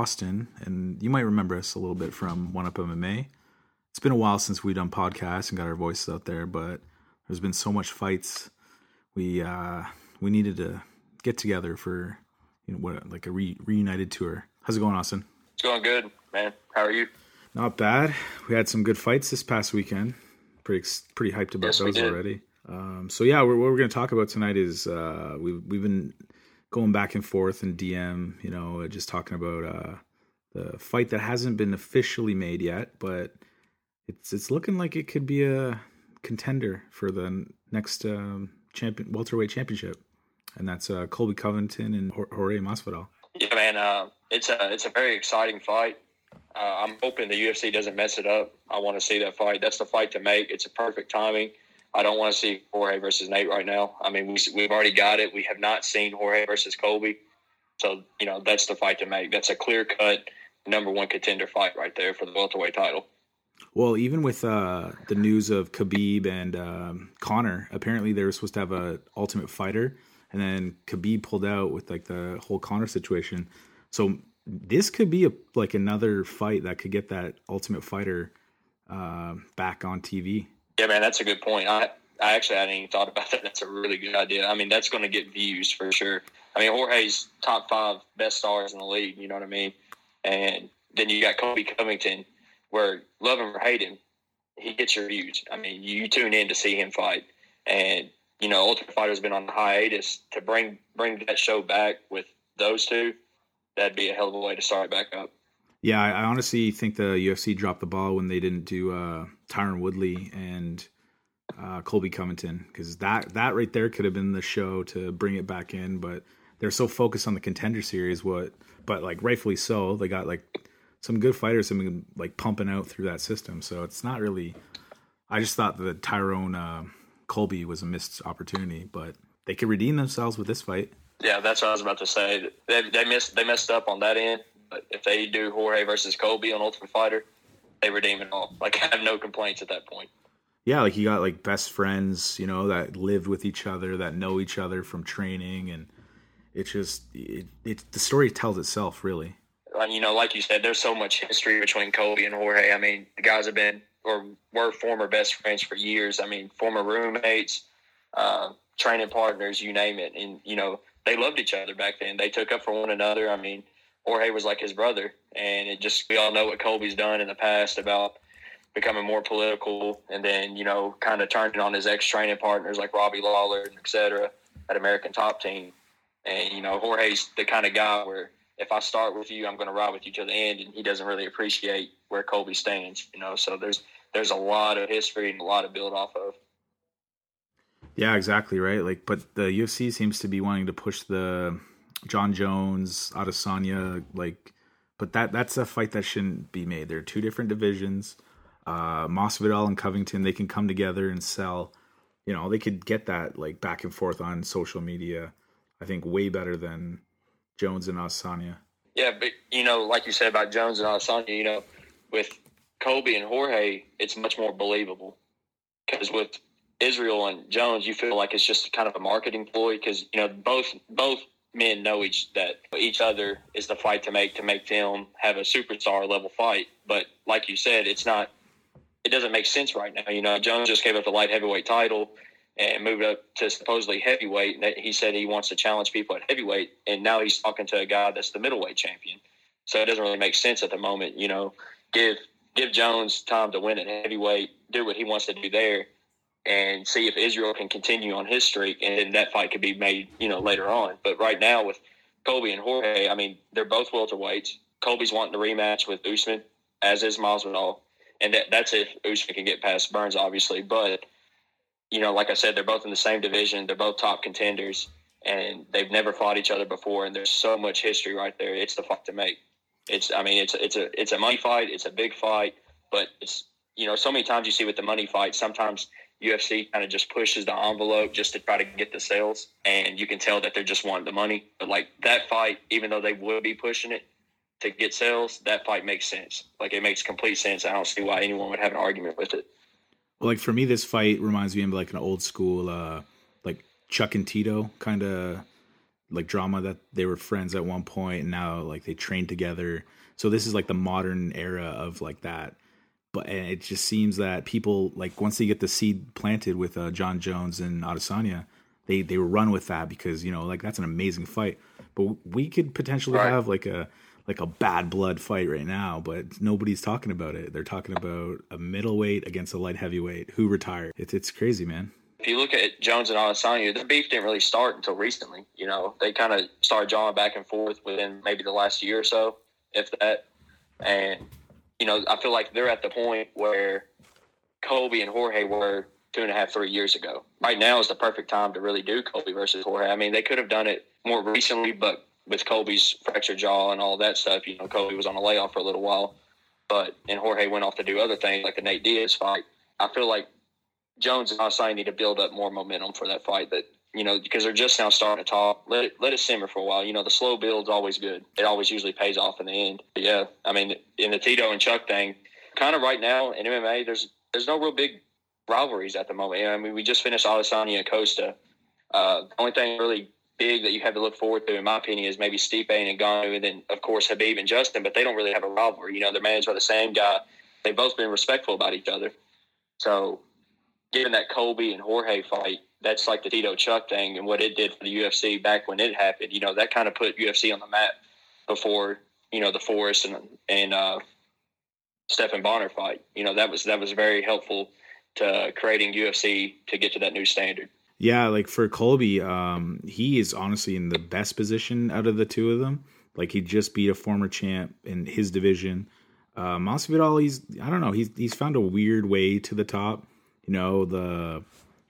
Austin, and you might remember us a little bit from One Up MMA. It's been a while since we've done podcasts and got our voices out there, but there's been so much fights. We uh, we needed to get together for you know what like a re- reunited tour. How's it going, Austin? It's going good, man. How are you? Not bad. We had some good fights this past weekend. Pretty pretty hyped about Yes, those already. Um, so yeah, we're, what we're going to talk about tonight is uh, we've we've been going back and forth in DM. You know, uh, just talking about uh, the fight that hasn't been officially made yet, but it's it's looking like it could be a contender for the next um, champion welterweight championship, and that's uh, Colby Covington and Jor- Jorge Masvidal. Yeah, man. Uh, it's a it's a very exciting fight. Uh, I'm hoping the UFC doesn't mess it up. I want to see that fight. That's the fight to make. It's a perfect timing. I don't want to see Jorge versus Nate right now. I mean, we, we've already got it. We have not seen Jorge versus Colby. So, you know, that's the fight to make. That's a clear cut number one contender fight right there for the welterweight title. Well, even with uh, the news of Khabib and um, Conor, apparently they were supposed to have a Ultimate Fighter, and then Khabib pulled out with like the whole Conor situation. So this could be a like another fight that could get that Ultimate Fighter uh, back on TV. Yeah, man, that's a good point. I, I actually hadn't even thought about that. That's a really good idea. I mean, that's going to get views for sure. I mean, Jorge's top five best stars in the league. You know what I mean? And then you got Colby Covington, where love him or hate him, he gets your views. I mean, you tune in to see him fight, and you know, Ultimate Fighter's been on hiatus to bring bring that show back with those two. That'd be a hell of a way to start it back up. Yeah, I, honestly think the UFC dropped the ball when they didn't do uh, Tyron Woodley and uh, Colby Covington because that that right there could have been the show to bring it back in, but they're so focused on the contender series. What, but like rightfully so, they got like some good fighters have been like pumping out through that system. So it's not really. I just thought that Tyron uh, Colby was a missed opportunity, but they could redeem themselves with this fight. Yeah, that's what I was about to say. They, they missed they messed up on that end, if they do Jorge versus Colby on Ultimate Fighter, they redeem it all. Like I have no complaints at that point. yeah, like you got like best friends, you know, that lived with each other, that know each other from training, and it's just it, it the story tells itself really. And, you know, like you said, there's so much history between Colby and Jorge. I mean, the guys have been or were former best friends for years. I mean, former roommates, uh, training partners, you name it. And you know, they loved each other back then. They took up for one another. I mean, Jorge was like his brother, and it just we all know what Colby's done in the past about becoming more political, and then you know, kind of turning on his ex training partners like Robbie Lawler and et cetera at American Top Team. And you know, Jorge's the kind of guy where if I start with you, I'm going to ride with you to the end, and he doesn't really appreciate where Colby stands. You know, so there's there's a lot of history and a lot to build off of. Yeah, exactly right. Like, but the UFC seems to be wanting to push the Jon Jones, Adesanya, like, but that that's a fight that shouldn't be made. They're two different divisions. Uh, Masvidal and Covington, they can come together and sell. You know, they could get that like back and forth on social media. I think way better than Jones and Adesanya. Yeah, but you know, like you said about Jones and Adesanya, you know, with Colby and Jorge, it's much more believable because with Israel and Jones, you feel like it's just kind of a marketing ploy because you know both both men know each that each other is the fight to make to make them have a superstar level fight. But like you said, it's not. It doesn't make sense right now. You know, Jones just gave up the light heavyweight title and moved up to supposedly heavyweight. And he said he wants to challenge people at heavyweight, and now he's talking to a guy that's the middleweight champion. So it doesn't really make sense at the moment. You know, give give Jones time to win at heavyweight, do what he wants to do there, and see if Israel can continue on his streak, and then that fight could be made, you know, later on. But right now with Colby and Jorge, I mean, they're both welterweights. Colby's wanting to rematch with Usman, as is Masvidal, and that, that's if Usman can get past Burns, obviously. But you know, like I said, they're both in the same division. They're both top contenders, and they've never fought each other before. And there's so much history right there. It's the fight to make. It's, I mean, it's it's a it's a money fight. It's a big fight, but it's you know, so many times you see with the money fight, sometimes UFC kind of just pushes the envelope just to try to get the sales, and you can tell that they're just wanting the money. But like that fight, even though they would be pushing it to get sales, that fight makes sense. Like it makes complete sense. I don't see why anyone would have an argument with it. Well, like for me, this fight reminds me of like an old school, uh, like Chuck and Tito kind of like drama that they were friends at one point and now like they trained together. So this is like the modern era of like that. But it just seems that people like once they get the seed planted with uh, Jon Jones and Adesanya, they they run with that because you know like that's an amazing fight. But we could potentially Right. have like a like a bad blood fight right now, but nobody's talking about it. They're talking about a middleweight against a light heavyweight who retired. It's it's crazy, man. if you look at Jones and Adesanya, the beef didn't really start until recently. You know, they kind of started jawing back and forth within maybe the last year or so, if that. And you know, I feel like they're at the point where Colby and Jorge were two and a half, three years ago. Right now is the perfect time to really do Colby versus Jorge. I mean, they could have done it more recently, but with Colby's fractured jaw and all that stuff, you know, Colby was on a layoff for a little while. But and Jorge went off to do other things like the Nate Diaz fight. I feel like Jones and Adesanya need to build up more momentum for that fight. That you know because they're just now starting to talk. Let it let it simmer for a while. You know the slow build's always good. It always usually pays off in the end. But yeah, I mean in the Tito and Chuck thing, kind of right now in MMA, there's there's no real big rivalries at the moment. I mean we just finished Adesanya and Costa. Uh, the only thing really big that you have to look forward to, in my opinion, is maybe Stipe and Ngannou, and then of course Khabib and Justin. But they don't really have a rivalry. You know, they're managed by the same guy. They've both been respectful about each other. So, given that Colby and Jorge fight, that's like the Tito Chuck thing and what it did for the UFC back when it happened. You know, that kind of put UFC on the map before you know the Forrest and and uh, Stephan Bonnar fight. You know, that was that was very helpful to creating UFC to get to that new standard. Yeah, like for Colby, um, he is honestly in the best position out of the two of them. Like he just beat a former champ in his division. Uh, Masvidal, he's I don't know, he's he's found a weird way to the top. You know the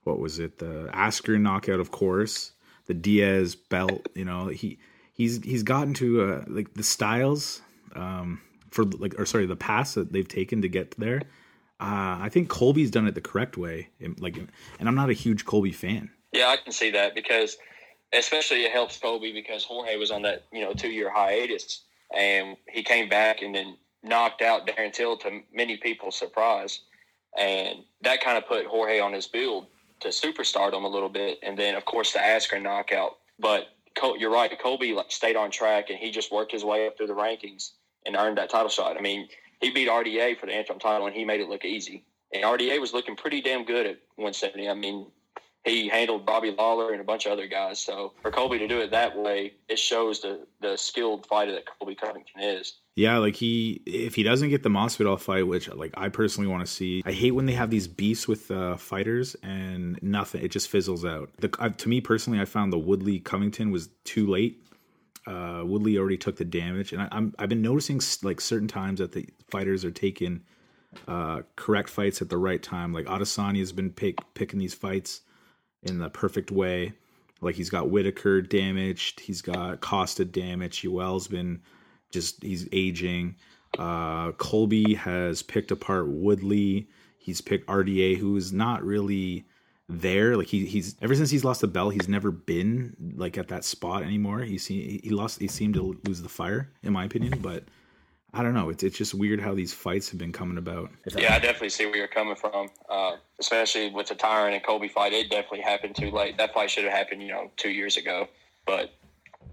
what was it? The Askren knockout, of course. The Diaz belt. You know he he's he's gotten to uh, like the styles um, for like or sorry the paths that they've taken to get there. Uh, I think Colby's done it the correct way. Like, and I'm not a huge Colby fan. Yeah, I can see that because especially it helps Colby because Jorge was on that, you know, two year hiatus and he came back and then knocked out Darren Till to many people's surprise. And that kind of put Jorge on his build to superstardom a little bit. And then, of course, the Askren knockout. But Col- you're right. Colby like, stayed on track and he just worked his way up through the rankings and earned that title shot. I mean, he beat RDA for the interim title and he made it look easy. And RDA was looking pretty damn good at 170. I mean, he handled Bobby Lawler and a bunch of other guys. So for Colby to do it that way, it shows the the skilled fighter that Colby Covington is. Yeah, like he if he doesn't get the Masvidal fight, which like I personally want to see. I hate when they have these beasts with uh, fighters and nothing. It just fizzles out. The, uh, to me personally, I found the Woodley Covington was too late. Uh, Woodley already took the damage, and I, I'm I've been noticing like certain times that the fighters are taking uh, correct fights at the right time. Like Adesanya has been pick, picking these fights in the perfect way. Like he's got Whitaker damaged, he's got Costa damaged. Yoel's been just he's aging. Uh, Colby has picked apart Woodley. He's picked RDA, who is not really there. Like he he's ever since he's lost the belt, he's never been like at that spot anymore. He see he lost he seemed to lose the fire, in my opinion. But I don't know. It's it's just weird how these fights have been coming about. Yeah, I definitely see where you're coming from. Uh, especially with the Tyron and Colby fight, it definitely happened too late. That fight should have happened, you know, two years ago. But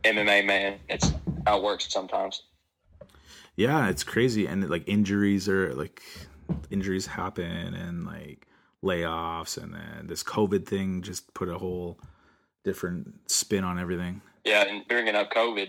MMA, man, it's how it works sometimes. yeah it's crazy and like injuries are like injuries happen and like layoffs and then this covid thing just put a whole different spin on everything Yeah, and bringing up COVID,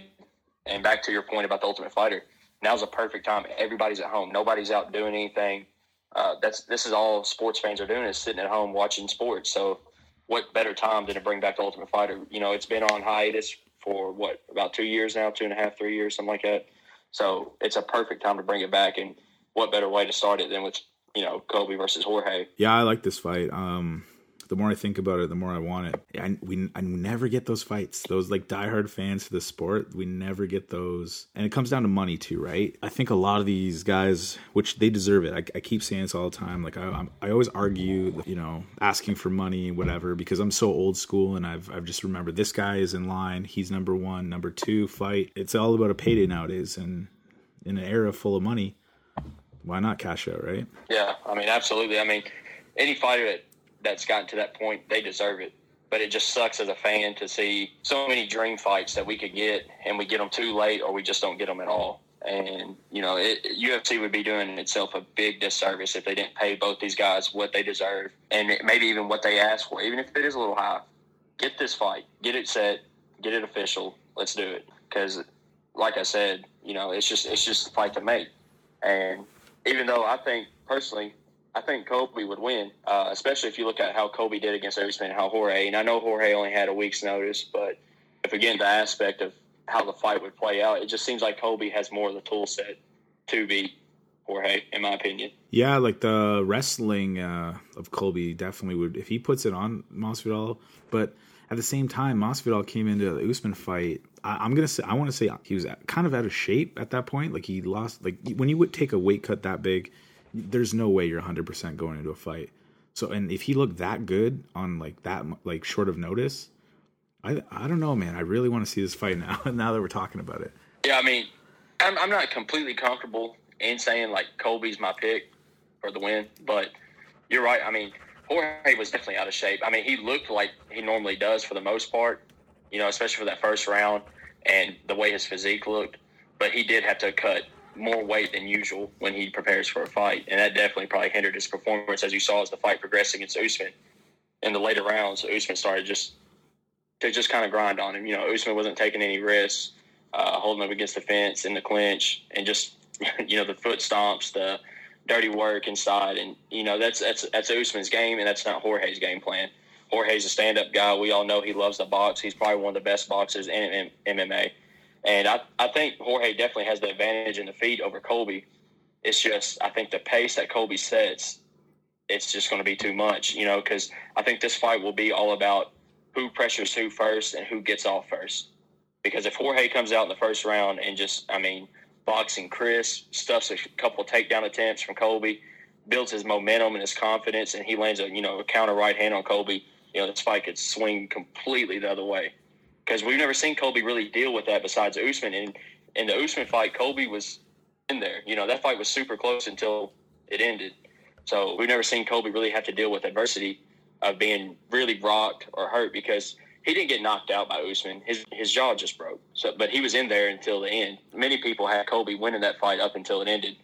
and back to your point about the Ultimate Fighter, now's a perfect time. Everybody's at home. Nobody's out doing anything. Uh, that's this is all sports fans are doing is sitting at home watching sports. So, what better time than to bring back the Ultimate Fighter? You know, it's been on hiatus for what about two years now, two and a half, three years, something like that. So, it's a perfect time to bring it back. And what better way to start it than with you know Colby versus Jorge? yeah i like this fight um the more i think about it the more i want it. I, we I never get those fights. Those like diehard fans for the sport we never get those. And it comes down to money too right? I think a lot of these guys which they deserve it. I, I keep saying this all the time. Like I, I'm, I always argue you know asking for money whatever because i'm so old school and i've, I've just remembered this guy is in line. He's number one number two fight. It's all about a payday nowadays. And in an era full of money why not cash out right? Yeah, I mean, absolutely. I mean, any fighter that, that's gotten to that point, they deserve it. but it just sucks as a fan to see so many dream fights that we could get and we get them too late or we just don't get them at all. And you know, it, UFC would be doing itself a big disservice if they didn't pay both these guys what they deserve and maybe even what they ask for, even if it is a little high. Get this fight, get it set, get it official. Let's do it because, like I said, you know, it's just it's just a fight to make. And even though I think personally I think Colby would win, uh, especially if you look at how Colby did against and how Jorge. And I know Jorge only had a week's notice, but if again the aspect of how the fight would play out, it just seems like Colby has more of the tool set to beat Jorge, in my opinion. Yeah, like the wrestling uh, of Colby definitely would if he puts it on Masvidal, but at the same time, Masvidal came into the Usman fight. I, am gonna say I want to say he was kind of out of shape at that point. Like he lost. Like when you would take a weight cut that big, there's no way you're 100% going into a fight. So, and if he looked that good on like that, like short of notice, I, I don't know, man. I really want to see this fight now. now that we're talking about it. Yeah, I mean, I'm, I'm not completely comfortable in saying like Colby's my pick for the win, but you're right. I mean, Jorge was definitely out of shape. I mean, he looked like he normally does for the most part, you know, especially for that first round and the way his physique looked. But he did have to cut more weight than usual when he prepares for a fight, and that definitely probably hindered his performance as you saw as the fight progressed against Usman. In the later rounds, Usman started just to just kind of grind on him. You know, Usman wasn't taking any risks, uh, holding up against the fence in the clinch, and just you know the foot stomps, the dirty work inside, and you know that's that's that's Usman's game, and that's not Jorge's game plan. Jorge's a stand-up guy. We all know he loves the box. He's probably one of the best boxers in, in MMA. And I, I think Jorge definitely has the advantage in the feet over Colby. It's just, I think the pace that Colby sets, it's just going to be too much, you know, because I think this fight will be all about who pressures who first and who gets off first. Because if Jorge comes out in the first round and just, I mean, boxing Chris, stuffs a couple takedown attempts from Colby, builds his momentum and his confidence, and he lands a, you know, a counter right hand on Colby, you know, this fight could swing completely the other way because we've never seen Colby really deal with that besides Usman. And in the Usman fight, Colby was in there. You know, that fight was super close until it ended. So we've never seen Colby really have to deal with adversity of being really rocked or hurt because he didn't get knocked out by Usman. His his jaw just broke. So, but he was in there until the end. Many people had Colby winning that fight up until it ended.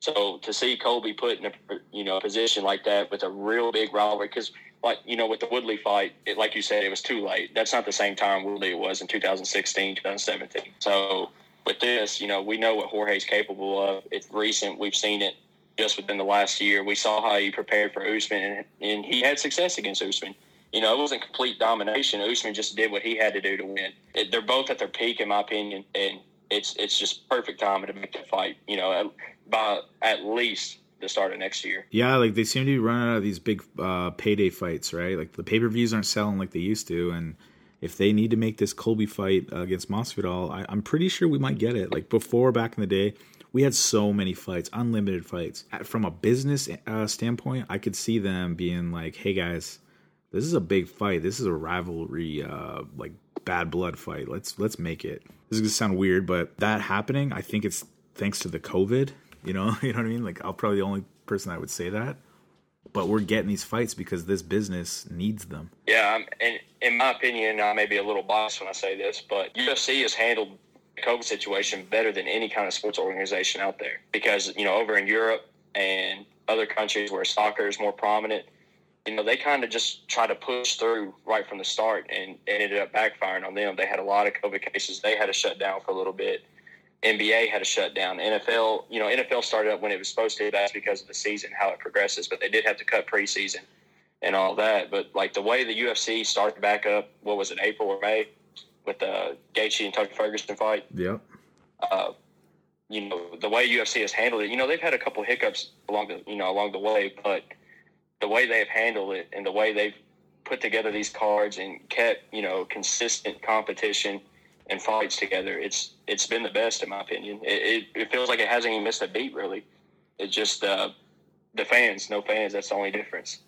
So to see Colby put in a you know position like that with a real big rivalry because like you know with the Woodley fight, it, like you said, it was too late. That's not the same time Woodley was in 2016, 2017. So with this, you know, we know what Jorge's capable of. It's recent. We've seen it just within the last year. We saw how he prepared for Usman, and, and he had success against Usman. You know, it wasn't complete domination. Usman just did what he had to do to win. It, they're both at their peak, in my opinion, and it's it's just perfect timing to make the fight. You know, by at least the start of next year. Yeah, like they seem to be running out of these big uh, payday fights, right? Like the pay per views aren't selling like they used to, and if they need to make this Colby fight uh, against Masvidal, I, I'm pretty sure we might get it. Like before, back in the day, we had so many fights, unlimited fights. From a business uh, standpoint, I could see them being like, "Hey guys, this is a big fight. This is a rivalry, uh, like bad blood fight. Let's let's make it." This is gonna sound weird, but that happening, I think it's thanks to the COVID you know, you know what I mean? Like I'm probably the only person that would say that. But we're getting these fights because this business needs them. Yeah, and in my opinion, I may be a little biased when I say this, but UFC has handled the COVID situation better than any kind of sports organization out there. Because you know, over in Europe and other countries where soccer is more prominent, you know, they kind of just tried to push through right from the start, and it ended up backfiring on them. They had a lot of COVID cases. They had to shut down for a little bit NBA had a shutdown. NFL, you know, NFL started up when it was supposed to. That's because of the season, how it progresses. But they did have to cut preseason and all that. But like the way the UFC started back up, what was it, April or May, with the Gaethje and Tucker Ferguson fight? Yep. Uh, you know the way UFC has handled it. You know they've had a couple hiccups along the you know along the way, but the way they've handled it and the way they've put together these cards and kept you know consistent competition and fights together. It's it's been the best in my opinion. It, it, it feels like it hasn't even missed a beat really. It's just uh, the fans, no fans. That's the only difference.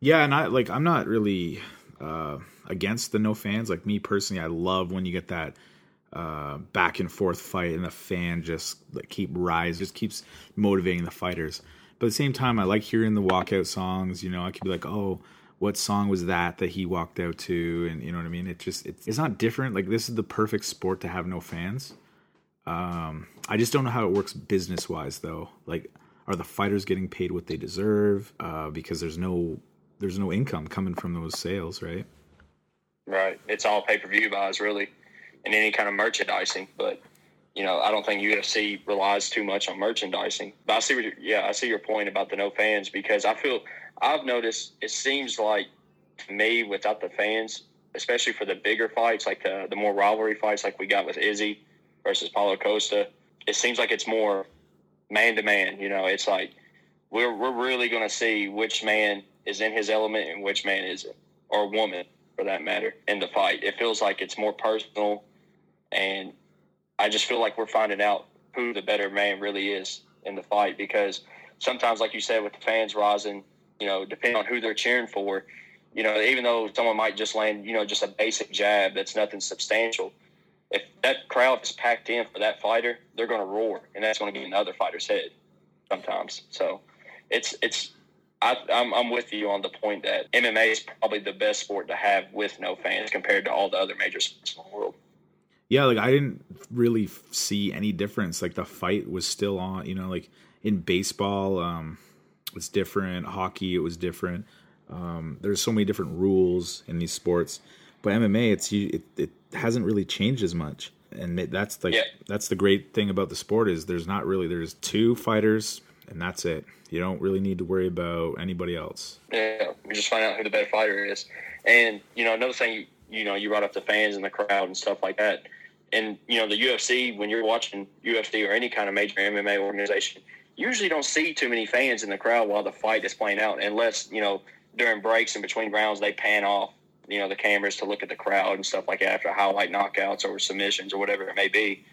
Yeah, and I like I'm not really uh, against the no fans. Like me personally, I love when you get that uh, back and forth fight and the fan just like keep rise, just keeps motivating the fighters. But at the same time, I like hearing the walkout songs. You know, I could be like, oh, what song was that that he walked out to? And you know what i mean? It just it's, it's not different. Like this is the perfect sport to have no fans. Um i just don't know how it works business wise though. Like are the fighters getting paid what they deserve? Uh because there's no there's no income coming from those sales right? Right. It's all pay-per-view buys really and any kind of merchandising but you know, I don't think UFC relies too much on merchandising. But I see, what, yeah, I see your point about the no fans because I feel I've noticed it seems like to me without the fans, especially for the bigger fights, like the the more rivalry fights, like we got with Izzy versus Paulo Costa, it seems like it's more man to man. You know, it's like we're we're really going to see which man is in his element and which man isn't, or woman for that matter, in the fight. It feels like it's more personal and I just feel like we're finding out who the better man really is in the fight because sometimes, like you said, with the fans rising, you know, depending on who they're cheering for, you know, even though someone might just land, you know, just a basic jab that's nothing substantial, if that crowd is packed in for that fighter, they're going to roar, and that's going to get in the other fighter's head sometimes. So it's it's I, I'm, I'm with you on the point that MMA is probably the best sport to have with no fans compared to all the other major sports in the world yeah, like I didn't really see any difference. Like the fight was still on, you know, like in baseball, um, it's different. Hockey, it was different. Um, there's so many different rules in these sports, but MMA, it's it, it hasn't really changed as much. And that's like yeah. that's the great thing about the sport is there's not really there's two fighters and that's it. You don't really need to worry about anybody else. Yeah, we just find out who the better fighter is. And you know, another thing, you, know, you brought up the fans and the crowd and stuff like that and you know the UFC when you're watching UFC or any kind of major MMA organization, you usually don't see too many fans in the crowd while the fight is playing out, unless you know during breaks and between rounds they pan off you know the cameras to look at the crowd and stuff like that after highlight knockouts or submissions or whatever it may be.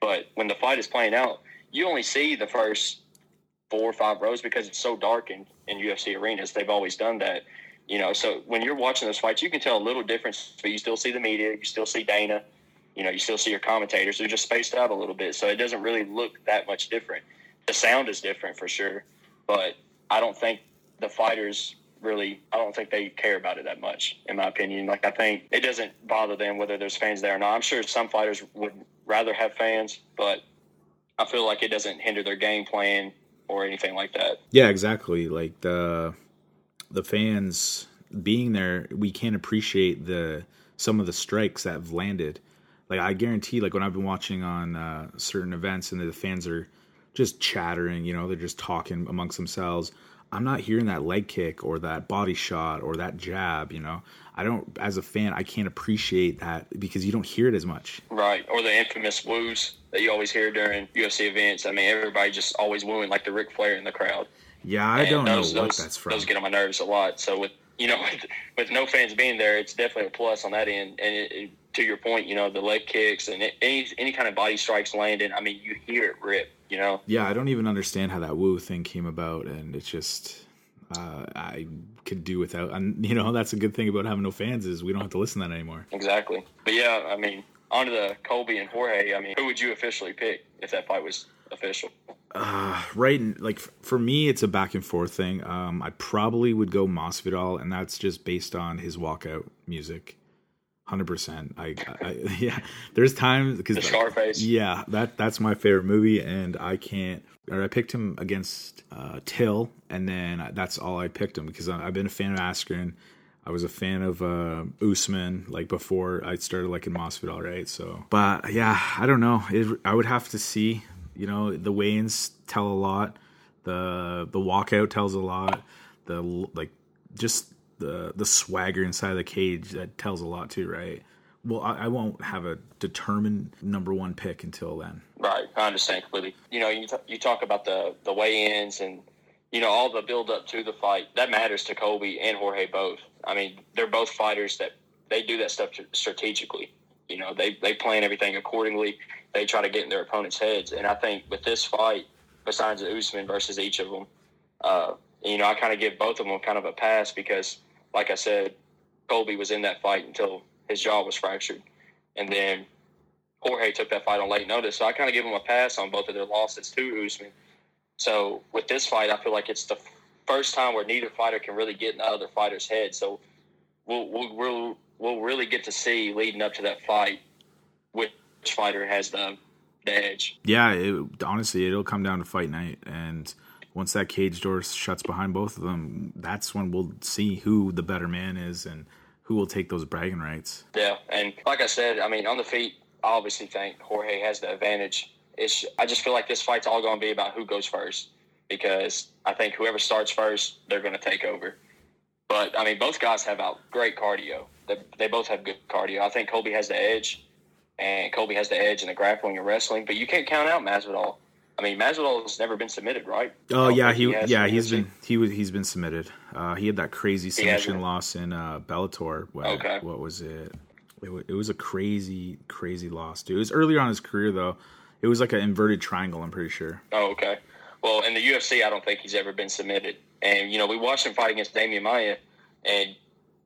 But when the fight is playing out, you only see the first four or five rows because it's so dark in, in UFC arenas. They've always done that. You know, so when you're watching those fights, you can tell a little difference, but you still see the media, you still see Dana, you know, you still see your commentators. They're just spaced out a little bit, so it doesn't really look that much different. The sound is different for sure, but I don't think the fighters really. I don't think they care about it that much, in my opinion. Like I think it doesn't bother them whether there's fans there or not. I'm sure some fighters would rather have fans, but I feel like it doesn't hinder their game plan or anything like that. Yeah, exactly. Like the the fans being there, we can't appreciate the some of the strikes that have landed like I guarantee, like when I've been watching on uh, certain events and the fans are just chattering, you know, they're just talking amongst themselves. I'm not hearing that leg kick or that body shot or that jab, you know. I don't, as a fan, I can't appreciate that because you don't hear it as much. Right. Or the infamous woos that you always hear during UFC events. I mean, everybody just always wooing like the Ric Flair in the crowd. Yeah, I and don't those, know what those, that's from. Those get on my nerves a lot. So with you know, with, with no fans being there, it's definitely a plus on that end. And it, it, to your point, you know, the leg kicks and any any kind of body strikes landing, I mean, you hear it rip. You know. Yeah, I don't even understand how that woo thing came about, and it's just. Uh, I could do without, and you know that's a good thing about having no fans is we don't have to listen to that anymore. Exactly, but yeah, I mean, on to the Colby and Jorge. I mean, who would you officially pick if that fight was official? Uh, right, like for me, it's a back and forth thing. Um, I probably would go Masvidal, and that's just based on his walkout music. Hundred percent. I, I, yeah. There's times because Scarface. Yeah, that that's my favorite movie, and I can't. Or I picked him against uh, Till, and then that's all I picked him because I've been a fan of Askren. I was a fan of uh, Usman like before I started liking Masvidal, right? So, but yeah, I don't know. It, I would have to see you know, the weigh-ins tell a lot. The the walkout tells a lot. The like just the the swagger inside the cage that tells a lot too, right? Well, I, I, won't have a determined number one pick until then. Right, I understand completely. You know, you t- you talk about the the weigh-ins and you know all the build up to the fight. That matters to Colby and Jorge both. I mean, they're both fighters that they do that stuff strategically. You know, they they plan everything accordingly they try to get in their opponent's heads. And I think with this fight, besides the Usman versus each of them, uh, you know, I kind of give both of them kind of a pass because, like I said, Colby was in that fight until his jaw was fractured, and then Jorge took that fight on late notice. So I kind of give him a pass on both of their losses to Usman. So with this fight, I feel like it's the first time where neither fighter can really get in the other fighter's head. So we'll we'll we'll, we'll really get to see leading up to that fight which fighter has the the edge. Yeah, it, honestly, it'll come down to fight night, and once that cage door shuts behind both of them, that's when we'll see who the better man is and who will take those bragging rights. Yeah, and like I said, I mean, on the feet, I obviously think Jorge has the advantage. It's I just feel like this fight's all going to be about who goes first because I think whoever starts first, they're going to take over. But I mean, both guys have out great cardio. They, they both have good cardio. I think Colby has the edge, and Colby has the edge in the grappling and wrestling. But you can't count out Masvidal. I mean, Masvidal has never been submitted, right? Oh yeah, he, he yeah he's been he was he's been submitted. Uh, he had that crazy submission loss in uh, Bellator. What, okay, what was it? It, it was a crazy crazy loss, dude. It was earlier on his career though. It was like an inverted triangle. I'm pretty sure. Oh okay. Well, in the UFC, I don't think he's ever been submitted. And you know, we watched him fight against Demian Maia, and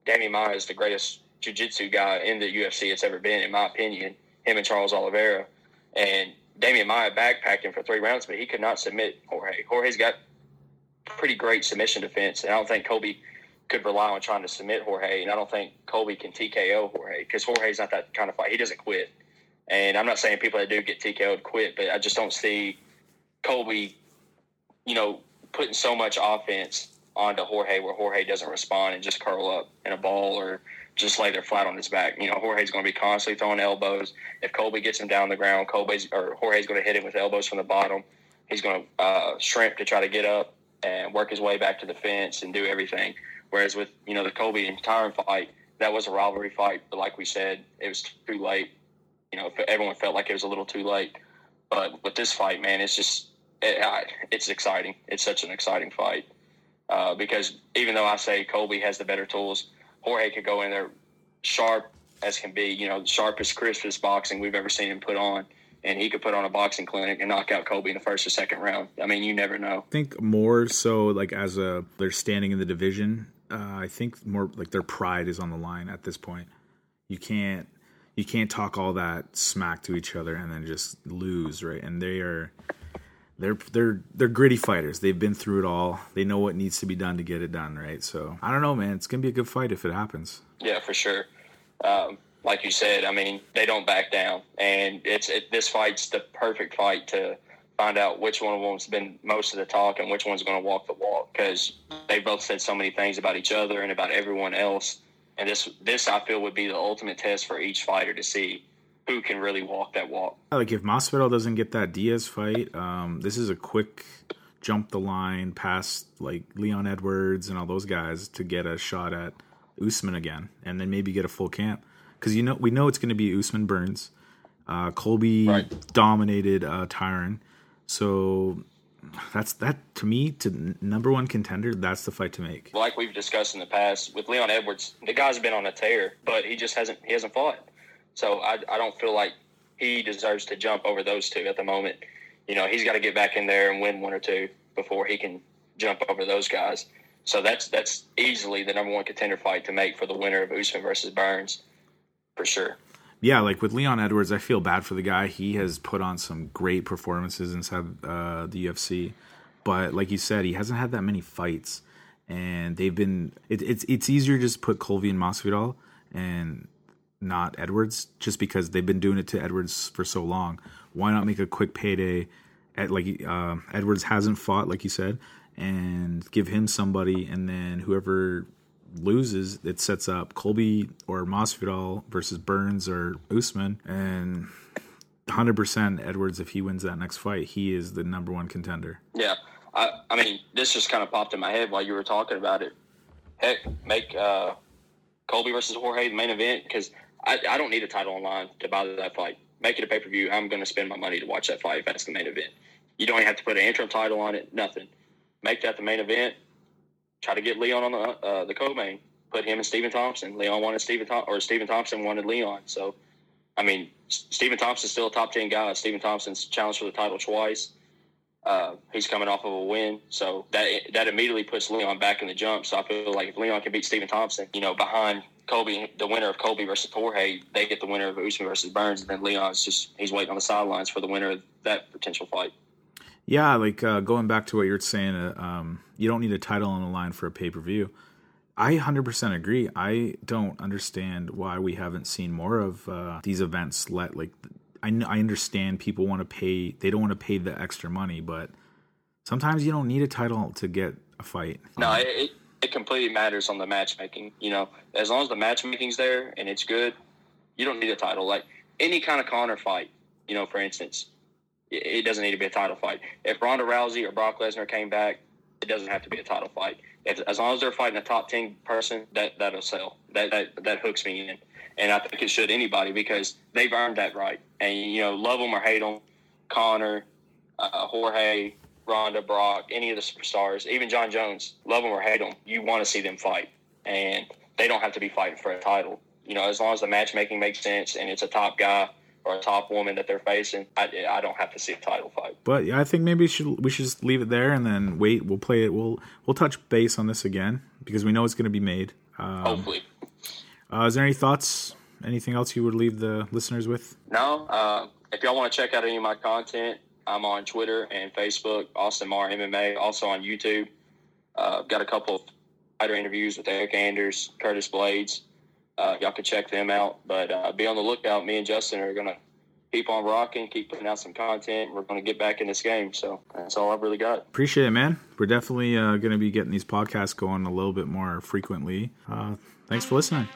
Demian Maia is the greatest jiu-jitsu guy in the UFC it's ever been, in my opinion. Him and Charles Oliveira, and Demian Maia backpacked him for three rounds, but he could not submit Jorge. Jorge's got pretty great submission defense, and I don't think Colby could rely on trying to submit Jorge, and I don't think Colby can TKO Jorge because Jorge's not that kind of fight. He doesn't quit, and I'm not saying people that do get TKO'd quit, but I just don't see Colby, you know, putting so much offense onto Jorge where Jorge doesn't respond and just curl up in a ball or just lay there flat on his back. You know, Jorge's going to be constantly throwing elbows. If Colby gets him down the ground, Colby's or Jorge's going to hit him with elbows from the bottom. He's going to uh, shrimp to try to get up and work his way back to the fence and do everything. Whereas with you know the Colby and Tyron fight, that was a rivalry fight, but like we said, it was too late. You know, everyone felt like it was a little too late. But with this fight, man, it's just it, it's exciting. It's such an exciting fight uh, because even though I say Colby has the better tools, Jorge could go in there sharp as can be, you know, the sharpest, crispest boxing we've ever seen him put on. And he could put on a boxing clinic and knock out Colby in the first or second round. I mean, you never know. I think more so, like as a they're standing in the division. Uh, I think more like their pride is on the line at this point. You can't you can't talk all that smack to each other and then just lose, right? And they are they're they're they're gritty fighters. They've been through it all. They know what needs to be done to get it done, right? So I don't know, man. It's gonna be a good fight if it happens. Yeah, for sure. Um, like you said, I mean, they don't back down, and it's it, this fight's the perfect fight to find out which one of them's been most of the talk and which one's going to walk the walk because they both said so many things about each other and about everyone else. And this this I feel would be the ultimate test for each fighter to see who can really walk that walk. Like if Masvidal doesn't get that Diaz fight, um, this is a quick jump the line past like Leon Edwards and all those guys to get a shot at Usman again, and then maybe get a full camp because you know we know it's going to be Usman Burns. Uh, Colby right. dominated uh, Tyron, so that's that to me to number one contender. That's the fight to make. Like we've discussed in the past with Leon Edwards, the guy's been on a tear, but he just hasn't he hasn't fought. So I, I don't feel like he deserves to jump over those two at the moment. You know, he's got to get back in there and win one or two before he can jump over those guys. So that's that's easily the number one contender fight to make for the winner of Usman versus Burns, for sure. Yeah, like with Leon Edwards, I feel bad for the guy. He has put on some great performances inside uh, the UFC, but like you said, he hasn't had that many fights, and they've been. It, it's it's easier to just put Colby and Masvidal, and not Edwards, just because they've been doing it to Edwards for so long. Why not make a quick payday? At like uh, Edwards hasn't fought, like you said, and give him somebody, and then whoever loses, it sets up Colby or Masvidal versus Burns or Usman, and 100% Edwards. If he wins that next fight, he is the number one contender. Yeah, I, I mean, this just kind of popped in my head while you were talking about it. Heck, make uh, Colby versus Jorge the main event because I, I don't need a title online to buy that fight. Make it a pay per view. I'm going to spend my money to watch that fight if that's the main event. You don't have to put an interim title on it. Nothing. Make that the main event. Try to get Leon on the uh, the co-main. Put him and Stephen Thompson. Leon wanted Stephen Thom- or Stephen Thompson wanted Leon. So, I mean, Stephen Thompson's still a top ten guy. Stephen Thompson's challenged for the title twice. Uh, he's coming off of a win, so that that immediately puts Leon back in the jump. So I feel like if Leon can beat Stephen Thompson, you know, behind Colby, the winner of Colby versus Jorge, they get the winner of Usman versus Burns, and then Leon's just he's waiting on the sidelines for the winner of that potential fight. Yeah, like uh, going back to what you're saying, uh, um, you don't need a title on the line for a pay per view. I 100% agree. I don't understand why we haven't seen more of uh, these events. Let like I, I understand people want to pay. They don't want to pay the extra money, but sometimes you don't need a title to get a fight. No, it, it completely matters on the matchmaking. You know, as long as the matchmaking's there and it's good, you don't need a title. Like any kind of Conor fight, you know, for instance, it doesn't need to be a title fight. If Ronda Rousey or Brock Lesnar came back, it doesn't have to be a title fight. If, as long as they're fighting a top ten person, that that'll sell. That that that hooks me in, and I think it should anybody because they've earned that right. And you know, love them or hate them, Conor, uh, Jorge, Ronda, Brock, any of the superstars, even Jon Jones, love them or hate them, you want to see them fight, and they don't have to be fighting for a title. You know, as long as the matchmaking makes sense and it's a top guy or a top woman that they're facing, I, I don't have to see a title fight. But yeah, I think maybe we should we should just leave it there and then wait. We'll play it. We'll we'll touch base on this again because we know it's going to be made. Um, Hopefully. Uh, is there any thoughts? Anything else you would leave the listeners with? No. Uh, if y'all want to check out any of my content, I'm on Twitter and Facebook, Austin Marr MMA. Also on YouTube. Uh, got a couple of fighter interviews with Eryk Anders, Curtis Blaydes. uh, y'all can check them out. But uh, be on the lookout. Me and Justin are going to keep on rocking, keep putting out some content. We're going to get back in this game. So that's all I've really got. Appreciate it, man. We're definitely uh, going to be getting these podcasts going a little bit more frequently. Uh, thanks for listening.